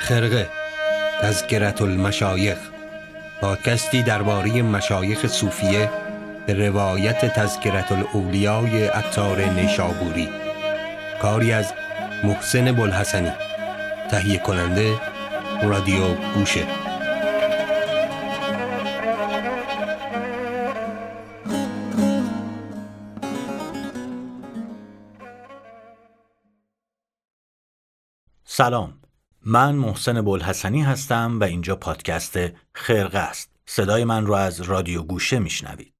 خرقه تذکرت المشایخ پادکستی درباره مشایخ صوفیه به روایت تذکرت الاولیای عطار نیشابوری. کاری از محسن بلحسنی تهیه کننده رادیو گوشه. سلام. من محسن بلحسنی هستم و اینجا پادکست خرقه است. صدای من رو از رادیو گوشه میشنوید.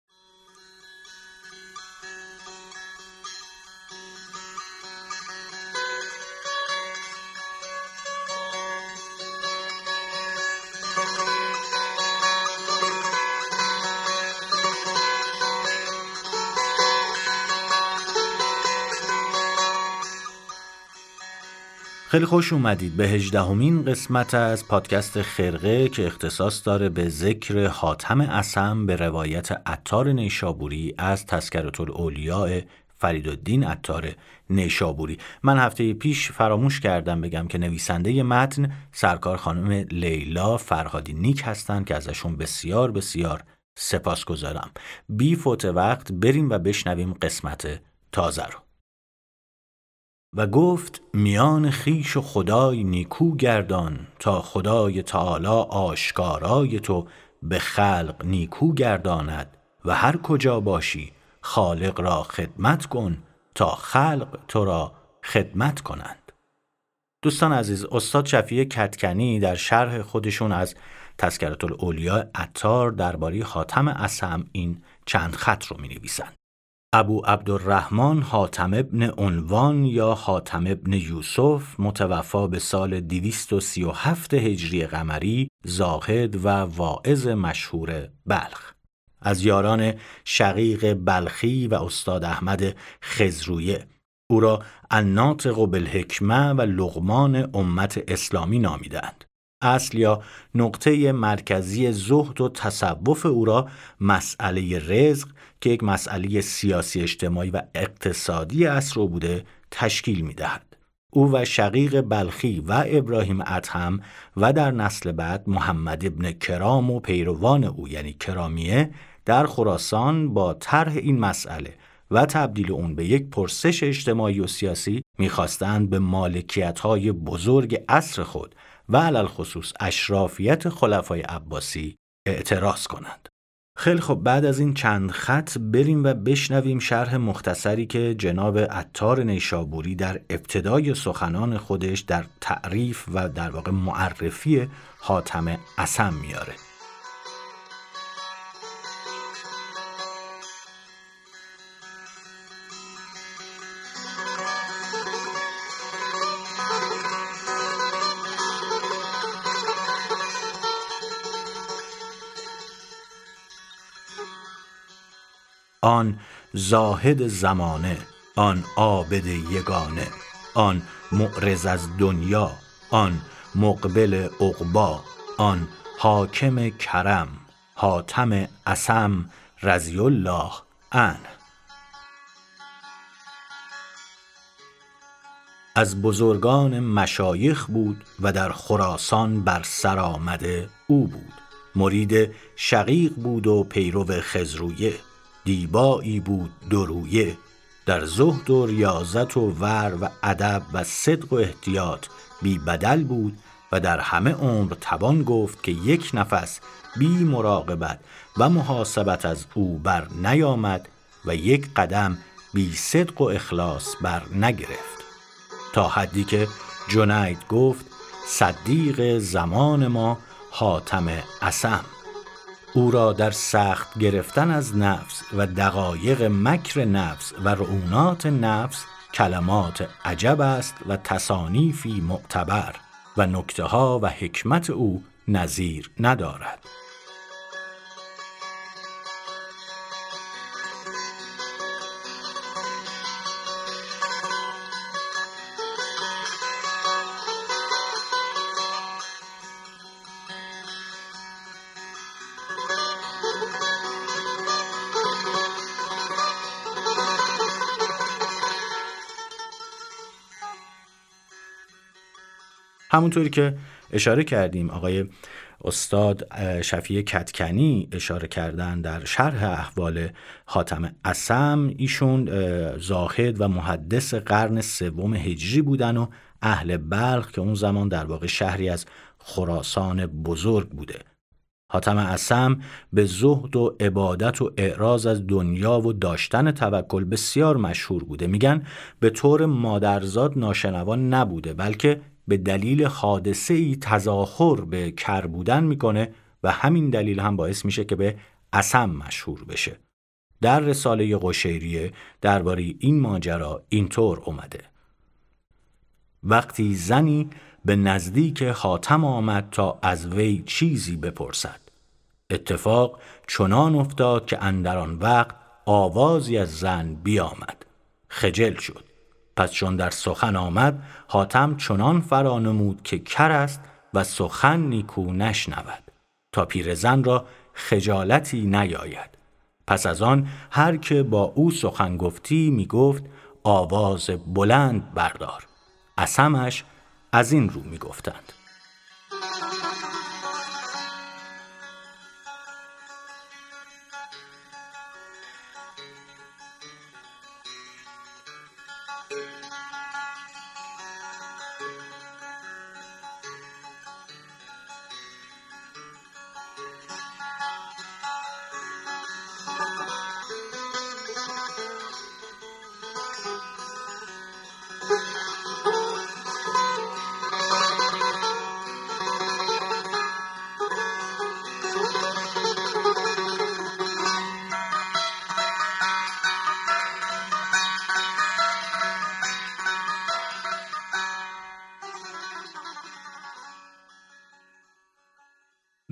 خیلی خوش اومدید به هجدهمین قسمت از پادکست خرقه که اختصاص داره به ذکر حاتم اسم به روایت عطار نیشابوری از تذکرت الاولیاء فرید عطار نیشابوری. من هفته پیش فراموش کردم بگم که نویسنده متن سرکار خانم لیلا فرهادی نیک هستند که ازشون بسیار بسیار سپاس گذارم بی فوت وقت بریم و بشنویم قسمت تازه رو. و گفت میان خیش و خدای نیکو گردان تا خدای تعالی آشکارای تو به خلق نیکو گرداند و هر کجا باشی خالق را خدمت کن تا خلق تو را خدمت کنند. دوستان عزیز استاد شفیع کتکنی در شرح خودشون از تذکرت الاولیاء عطار درباره خاتم اسم این چند خط رو می نویسند ابو عبدالرحمن حاتم ابن عنوان یا حاتم ابن یوسف متوفا به سال 237 هجری قمری زاهد و واعظ مشهور بلخ. از یاران شقیق بلخی و استاد احمد خزرویه او را الناطق بالحکمه و لغمان امت اسلامی نامیدند اصل یا نقطه مرکزی زهد و تصوف او را مسئله رزق که یک مسئله سیاسی اجتماعی و اقتصادی اصر بوده تشکیل می دهد. او و شقیق بلخی و ابراهیم ادهم و در نسل بعد محمد ابن کرام و پیروان او یعنی کرامیه در خراسان با طرح این مسئله و تبدیل اون به یک پرسش اجتماعی و سیاسی می‌خواستند به مالکیت های بزرگ اصر خود و علل خصوص اشرافیت خلفای عباسی اعتراض کنند. خیلی خب بعد از این چند خط بریم و بشنویم شرح مختصری که جناب عطار نیشابوری در ابتدای سخنان خودش در تعریف و در واقع معرفی حاتم اسم میاره. آن زاهد زمانه آن عابد یگانه آن معرض از دنیا آن مقبل عقبا آن حاکم کرم حاتم اسم رضی الله عنه. از بزرگان مشایخ بود و در خراسان بر سر آمده او بود. مرید شقیق بود و پیرو خزرویه دیبایی بود درویه در زهد و ریاضت و ور و ادب و صدق و احتیاط بی بدل بود و در همه عمر توان گفت که یک نفس بی مراقبت و محاسبت از او بر نیامد و یک قدم بی صدق و اخلاص بر نگرفت. تا حدی که جنید گفت صدیق زمان ما حاتم اسم او را در سخت گرفتن از نفس و دقایق مکر نفس و رعونات نفس کلمات عجب است و تصانیفی معتبر و نکته ها و حکمت او نظیر ندارد. همونطوری که اشاره کردیم آقای استاد شفیع کتکنی اشاره کردن در شرح احوال حاتم اسم ایشون زاهد و محدث قرن سوم هجری بودن و اهل بلخ که اون زمان در واقع شهری از خراسان بزرگ بوده. حاتم اسم به زهد و عبادت و اعراض از دنیا و داشتن توکل بسیار مشهور بوده. میگن به طور مادرزاد ناشنوان نبوده بلکه به دلیل حادثه ای تظاهر به کر بودن می‌کنه و همین دلیل هم باعث میشه که به اسم مشهور بشه. در رساله قشیریه درباره این ماجرا اینطور اومده. وقتی زنی به نزدیک حاتم آمد تا از وی چیزی بپرسد. اتفاق چنان افتاد که اندر آن وقت آوازی از زن بیامد. خجل شد. پس چون در سخن آمد حاتم چنان فرانمود که کر است و سخن نیکو نشنود تا پیرزن را خجالتی نیاید. پس از آن هر که با او سخن گفتی می گفت آواز بلند بردار. اسمش از این رو می گفتند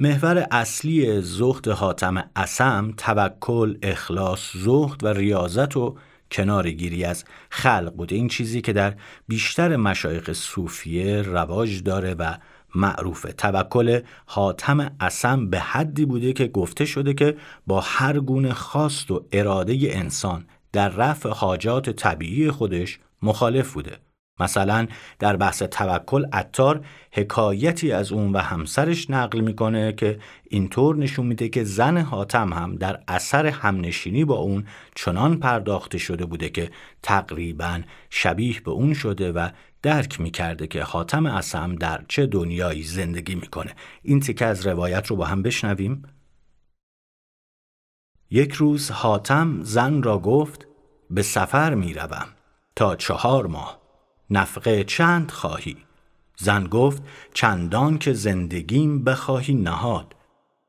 محور اصلی زهد حاتم اسم توکل، اخلاص، زهد و ریاضت و کنارگیری از خلق بوده. این چیزی که در بیشتر مشایخ صوفیه رواج داره و معروف توکل حاتم اسم به حدی بوده که گفته شده که با هر گونه خواست و اراده انسان در رفع حاجات طبیعی خودش مخالف بوده. مثلا در بحث توکل عطار حکایتی از اون و همسرش نقل می‌کنه که اینطور نشون میده که زن حاتم هم در اثر همنشینی با اون چنان پرداخته شده بوده که تقریبا شبیه به اون شده و درک می‌کرده که حاتم اسم در چه دنیایی زندگی می‌کنه. این تیکه از روایت رو با هم بشنویم. یک روز حاتم زن را گفت به سفر می‌روم تا چهار ماه. نفقه چند خواهی؟ زن گفت چندان که زندگیم بخواهی نهاد.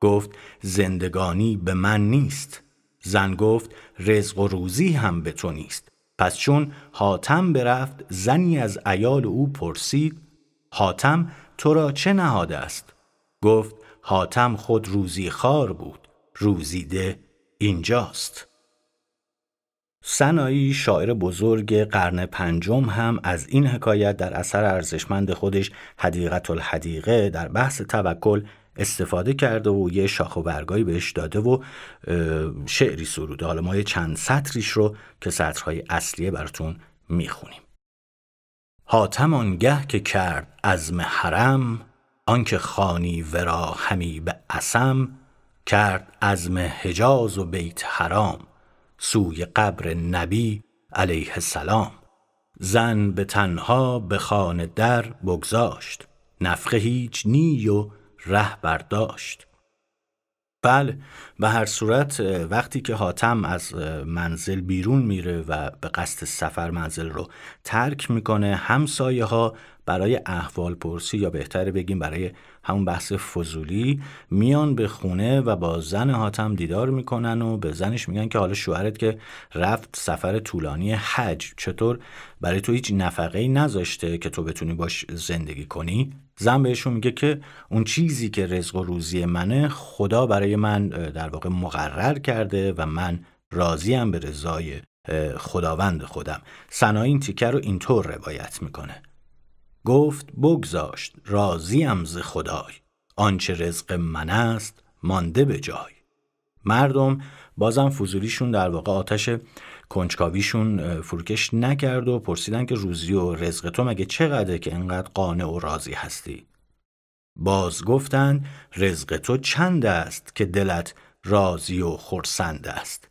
گفت زندگانی به من نیست. زن گفت رزق و روزی هم به تو نیست. پس چون حاتم برفت زنی از ایال او پرسید حاتم تو را چه نهاده است؟ گفت حاتم خود روزی خار بود. روزیده اینجاست. سنایی شاعر بزرگ قرن پنجم هم از این حکایت در اثر ارزشمند خودش حدیقت الحدیقه در بحث توکل استفاده کرده و یه شاخ و برگایی بهش داده و شعری سروده. حالا ما یه چند سطریش رو که سطرهای اصلیه براتون می‌خونیم. حاتم آنگه که کرد عزم حرم آنکه خانی ورا همی به اسم کرد عزم حجاز و بیت حرام. سوی قبر نبی علیه السلام. زن به تنها به خانه در بگذاشت. نفخه هیچ نی و ره برداشت. بله به هر صورت وقتی که حاتم از منزل بیرون میره و به قصد سفر منزل رو ترک می‌کنه همسایه ها برای احوال پرسی یا بهتر بگیم برای همون بحث فضولی میان به خونه و با زن حاتم دیدار می‌کنن و به زنش میگن که حالا شوهرت که رفت سفر طولانی حج چطور؟ برای تو هیچ نفقه ای نذاشته که تو بتونی باش زندگی کنی؟ زن بهشون میگه که اون چیزی که رزق و روزی منه خدا برای من در واقع مقرر کرده و من راضیم به رضای خداوند خودم. سنا این تیکه رو اینطور روایت می‌کنه. گفت بگذاشت راضیم ز خدای. آنچه رزق من است مانده به جای. مردم بازم فضولیشون در واقع آتش کنجکاویشون فروکش نکرد و پرسیدن که روزی و رزق تو مگه چقدره که انقدر قانع و راضی هستی؟ باز گفتند رزق تو چند است که دلت راضی و خرسند است؟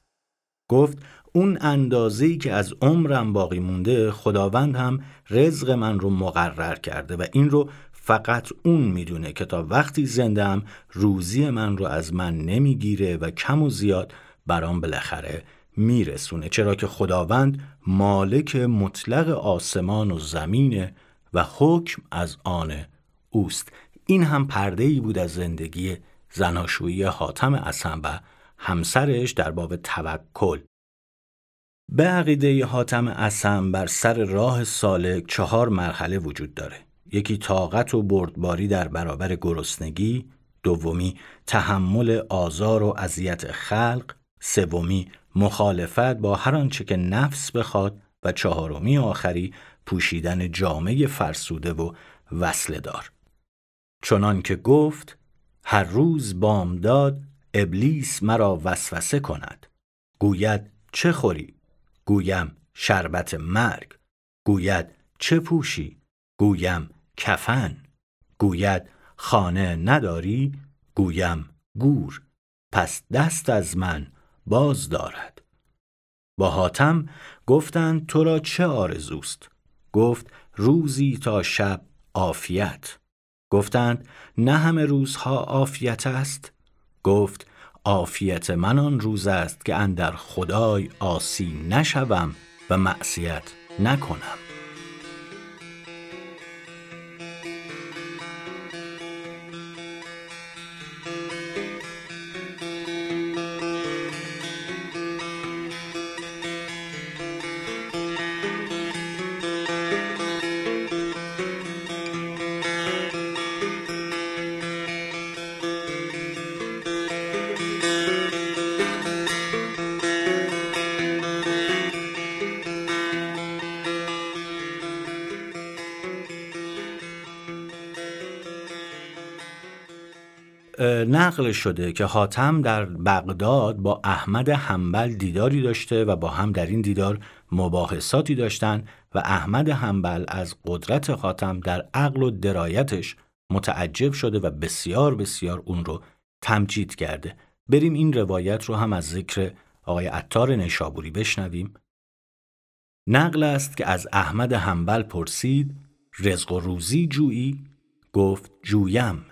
گفت اون اندازه‌ای که از عمرم باقی مونده خداوند هم رزق من رو مقرر کرده و این رو فقط اون می‌دونه که تا وقتی زندم روزی من رو از من نمی‌گیره و کم و زیاد برام بالاخره میرسونه. چرا که خداوند مالک مطلق آسمان و زمینه و حکم از آن اوست. این هم پرده ای بود از زندگی زناشویی حاتم اسم و همسرش در باب توکل. به عقیده حاتم اسم بر سر راه سالک چهار مرحله وجود داره. یکی طاقت و بردباری در برابر گرسنگی دومی تحمل آزار و اذیت خلق سومی مخالفت با هر آنچه که نفس بخواد و چهارمی آخری پوشیدن جامعه فرسوده و وصله دار. چنان که گفت هر روز بامداد ابلیس مرا وسوسه کند. گوید چه خوری؟ گویم شربت مرگ گوید چه پوشی گویم کفن گوید خانه نداری گویم گور. پس دست از من باز دارد. با حاتم گفتند تو را چه آرزوست؟ گفت روزی تا شب عافیت. گفتند نه همه روزها عافیت است؟ گفت عافیت من آن روز است که اندر خدای آسی نشوم و معصیت نکنم. نقل شده که حاتم در بغداد با احمد حنبل دیداری داشته و با هم در این دیدار مباحثاتی داشتند و احمد حنبل از قدرت حاتم در عقل و درایتش متعجب شده و بسیار بسیار اون رو تمجید کرده. بریم این روایت رو هم از ذکر آقای عطار نشابوری بشنویم. نقل است که از احمد حنبل پرسید رزق و روزی جویی؟ گفت جویم.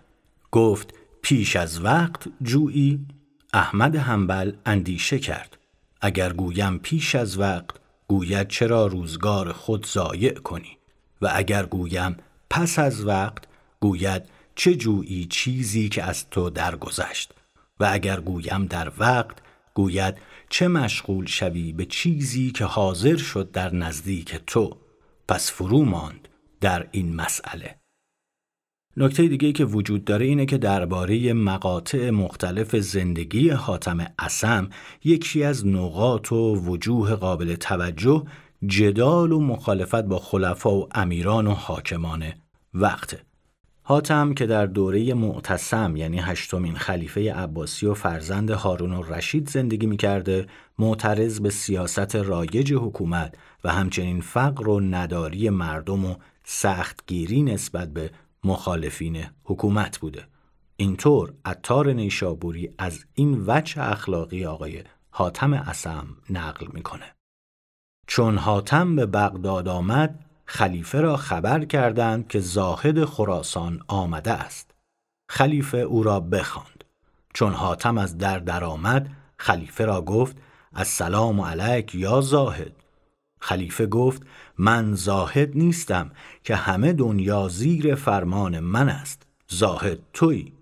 گفت پیش از وقت جویی احمد حنبل اندیشه کرد. اگر گویم پیش از وقت گوید چرا روزگار خود ضایع کنی؟ و اگر گویم پس از وقت گوید چه جویی چیزی که از تو درگذشت؟ و اگر گویم در وقت گوید چه مشغول شوی به چیزی که حاضر شد در نزدیک تو؟ پس فرو ماند در این مسئله. نکته دیگه که وجود داره اینه که درباره مقاطع مختلف زندگی حاتم اسم یکی از نقاط و وجوه قابل توجه جدال و مخالفت با خلفا و امیران و حاکمان وقته حاتم که در دوره معتصم یعنی هشتمین خلیفه عباسی و فرزند هارون و رشید زندگی می‌کرده معترض به سیاست رایج حکومت و همچنین فقر و نداری مردم و سختگیری نسبت به مخالفین حکومت بوده. اینطور عطار نیشابوری از این وجه اخلاقی آقای حاتم اسم نقل می‌کنه. چون حاتم به بغداد آمد خلیفه را خبر کردند که زاهد خراسان آمده است. خلیفه او را بخواند. چون حاتم از در درآمد خلیفه را گفت السلام علیک یا زاهد؟ خلیفه گفت من زاهد نیستم که همه دنیا زیر فرمان من است زاهد تویی.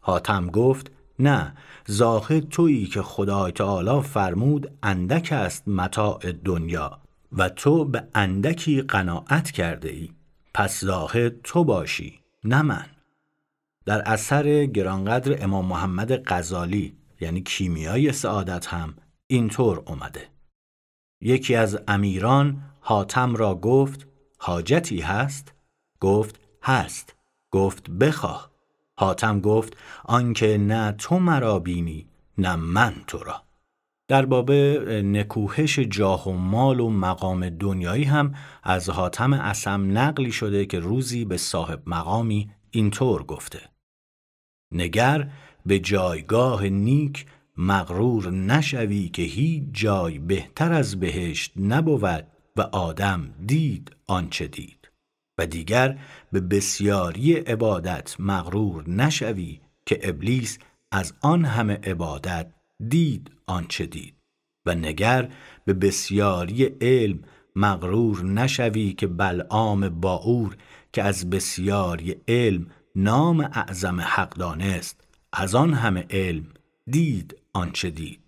حاتم گفت نه زاهد تویی که خدای تعالی فرمود اندک است متاع دنیا و تو به اندکی قناعت کرده ای پس زاهد تو باشی نه من. در اثر گرانقدر امام محمد غزالی یعنی کیمیای سعادت هم اینطور اومده. یکی از امیران حاتم را گفت حاجتی هست؟ گفت هست. گفت بخواه. حاتم گفت آنکه نه تو مرا بینی نه من تو را. در باب نکوهش جاه و مال و مقام دنیایی هم از حاتم اسم نقلی شده که روزی به صاحب مقامی اینطور گفته. نگر به جایگاه نیک مغرور نشوی که هیچ جای بهتر از بهشت نبود و آدم دید آنچه دید. و دیگر به بسیاری عبادت مغرور نشوی که ابلیس از آن همه عبادت دید آنچه دید. و نگر به بسیاری علم مغرور نشوی که بلعام باور که از بسیاری علم نام اعظم حق دانست از آن همه علم دید آنچه دید.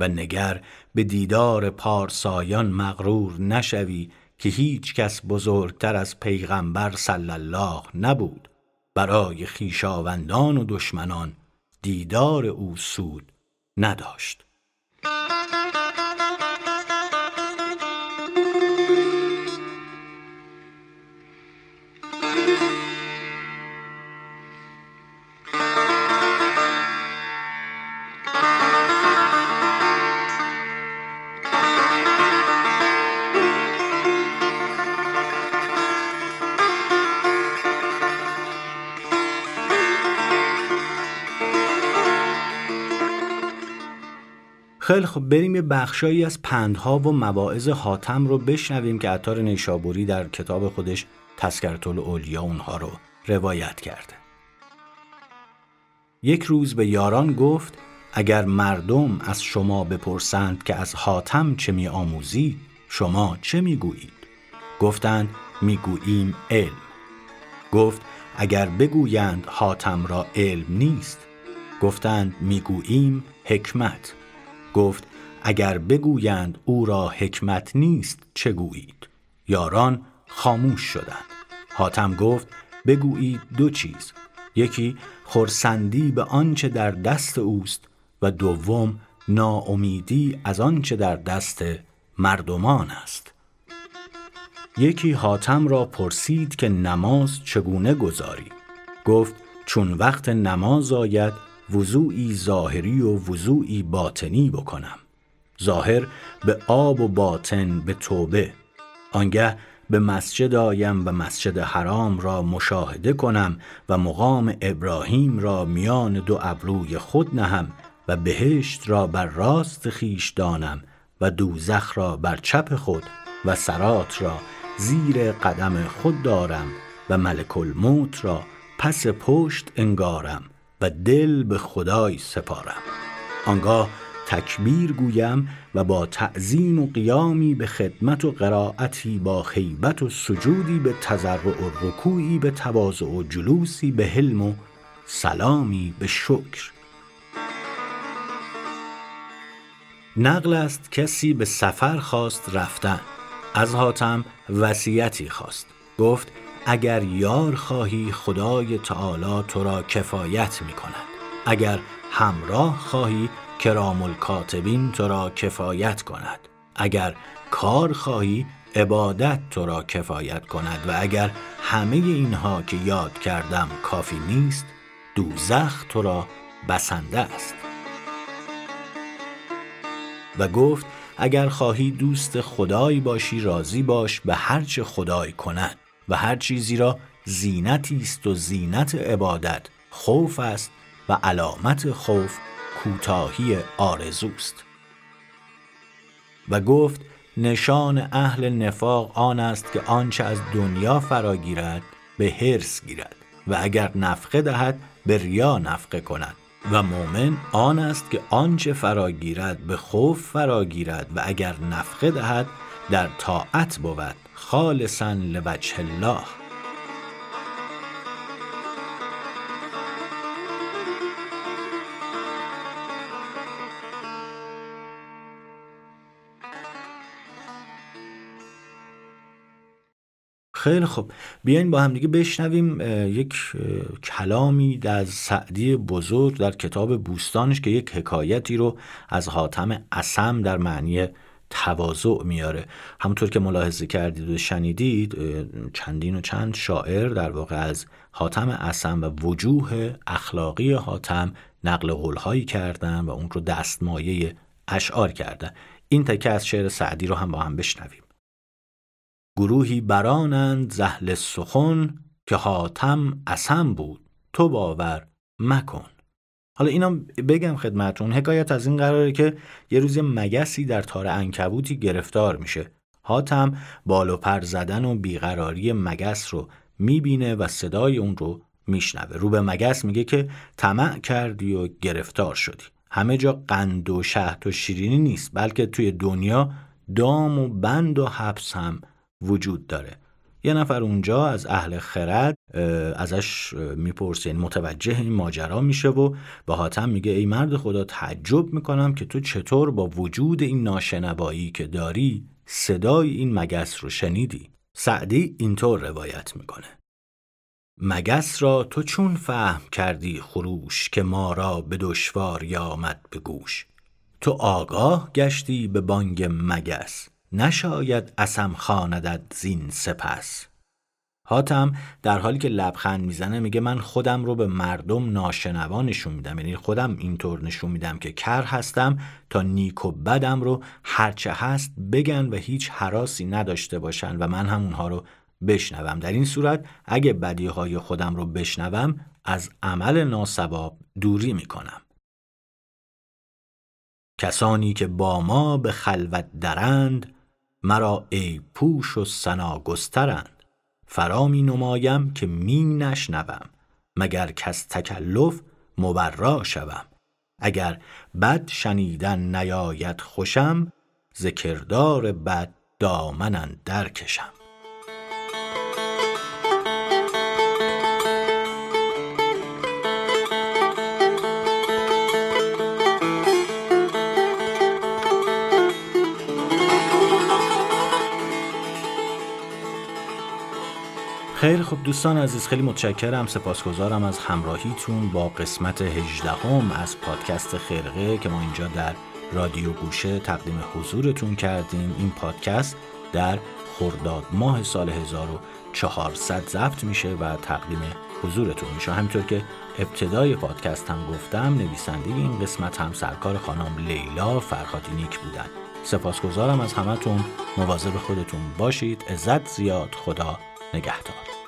و نگر به دیدار پارسایان مغرور نشوی که هیچ کس بزرگتر از پیغمبر صلی الله نبود. برای خیشاوندان و دشمنان دیدار او سود نداشت. خیلی خب بریم یه بخشایی از پندها و مواعظ حاتم رو بشنویم که عطار نیشابوری در کتاب خودش تذکرت الاولیا اونها رو روایت کرده. یک روز به یاران گفت اگر مردم از شما بپرسند که از حاتم چه می آموزی شما چه می گویید؟ گفتند می گوییم علم. گفت اگر بگویند حاتم را علم نیست گفتند می گوییم حکمت. گفت اگر بگویند او را حکمت نیست چه گویید؟ یاران خاموش شدند. حاتم گفت بگویید دو چیز. یکی خرسندی به آنچه در دست اوست و دوم ناامیدی از آنچه در دست مردمان است. یکی حاتم را پرسید که نماز چگونه گذاری؟ گفت چون وقت نماز آید وضوعی ظاهری و وضوعی باطنی بکنم. ظاهر به آب و باطن به توبه. آنگه به مسجد آیم و مسجد حرام را مشاهده کنم و مقام ابراهیم را میان دو ابروی خود نهم و بهشت را بر راست خیش دانم و دوزخ را بر چپ خود و سرات را زیر قدم خود دارم و ملک الموت را پس پشت انگارم. و دل به خدای سپارم. آنگاه تکبیر گویم و با تعظیم و قیامی به خدمت و قرائتی با خیبت و سجودی به تضرع و رکوعی به تواضع و جلوسی به حلم و سلامی به شکر. نقل است کسی به سفر خواست رفتن. از حاتم وصیتی خواست. گفت اگر یار خواهی خدای تعالی تو را کفایت می کند اگر همراه خواهی کرام الکاتبین تو را کفایت کند. اگر کار خواهی عبادت تو را کفایت کند. و اگر همه اینها که یاد کردم کافی نیست دوزخ تو را بسنده است. و گفت اگر خواهی دوست خدای باشی راضی باش به هرچه خدای کند. و هر چیزی را زینتی است و زینت عبادت خوف است و علامت خوف کوتاهی آرزوست و گفت نشان اهل نفاق آن است که آنچه از دنیا فراگیرد به هرس گیرد و اگر نفقه دهد به ریا نفقه کند. و مؤمن آن است که آنچه فراگیرد به خوف فراگیرد و اگر نفقه دهد در طاعت بود. خالصا لوجه الله. خیلی خب بیاین با همدیگه بشنویم یک کلامی از سعدی بزرگ در کتاب بوستانش که یک حکایتی رو از حاتم اسم در معنی تواضع میاره. همونطور که ملاحظه کردید و شنیدید چندین و چند شاعر در واقع از حاتم اسم و وجوه اخلاقی حاتم نقل قولهایی کردن و اون رو دستمایه اشعار کردن. این تکه از شعر سعدی رو هم با هم بشنویم. گروهی برانند زهل سخن که حاتم اسم بود. تو باور مکن. حالا اینا بگم خدمتون حکایت از این قراره که یه روز مگسی در تار انکبوتی گرفتار میشه. حاتم بال و پر زدن و بیقراری مگس رو می‌بینه و صدای اون رو میشنوه. رو به مگس میگه که طمع کردی و گرفتار شدی. همه جا قند و شهد و شیرینی نیست بلکه توی دنیا دام و بند و حبس هم وجود داره. یه نفر اونجا از اهل خرد ازش می‌پرسه یعنی متوجه این ماجرا میشه و به حاتم میگه ای مرد خدا تعجب می‌کنم که تو چطور با وجود این ناشنوایی که داری صدای این مگس رو شنیدی. سعدی اینطور روایت می‌کنه. مگس را تو چون فهم کردی خروش که ما را به دشوار آمد به گوش؟ تو آگاه گشتی به بانگ مگس. نشاید اسم خاندد زین سپس. حاتم در حالی که لبخند می‌زنه میگه من خودم رو به مردم ناشنوا نشون میدم. یعنی خودم اینطور نشون میدم که کر هستم تا نیک و بدم رو هرچه هست بگن و هیچ حراسی نداشته باشن و من هم اونها رو بشنوم. در این صورت اگه بدیهای خودم رو بشنوم از عمل ناسباب دوری می‌کنم. کسانی که با ما به خلوت درند مرا ای پوش و سنا گسترند. فرا می نمایم که می نشنوم. مگر کس تکلف مبرا شوم. اگر بد شنیدن نیاید خوشم ذکردار بد دامنن درکشم. خیلی خب دوستان عزیز خیلی متشکرم سپاسگزارم از همراهیتون با قسمت 18 هم از پادکست خرقه که ما اینجا در رادیو گوشه تقدیم حضورتون کردیم. این پادکست در خرداد ماه سال 1400 ضبط میشه و تقدیم حضورتون میشه. همینطور که ابتدای پادکست هم گفتم نویسنده این قسمت هم سرکار خانم لیلا فرخاتی نیک بودن. سپاسگزارم از همتون. مواظب خودتون باشید. عزت زیاد. خدا نگهدار.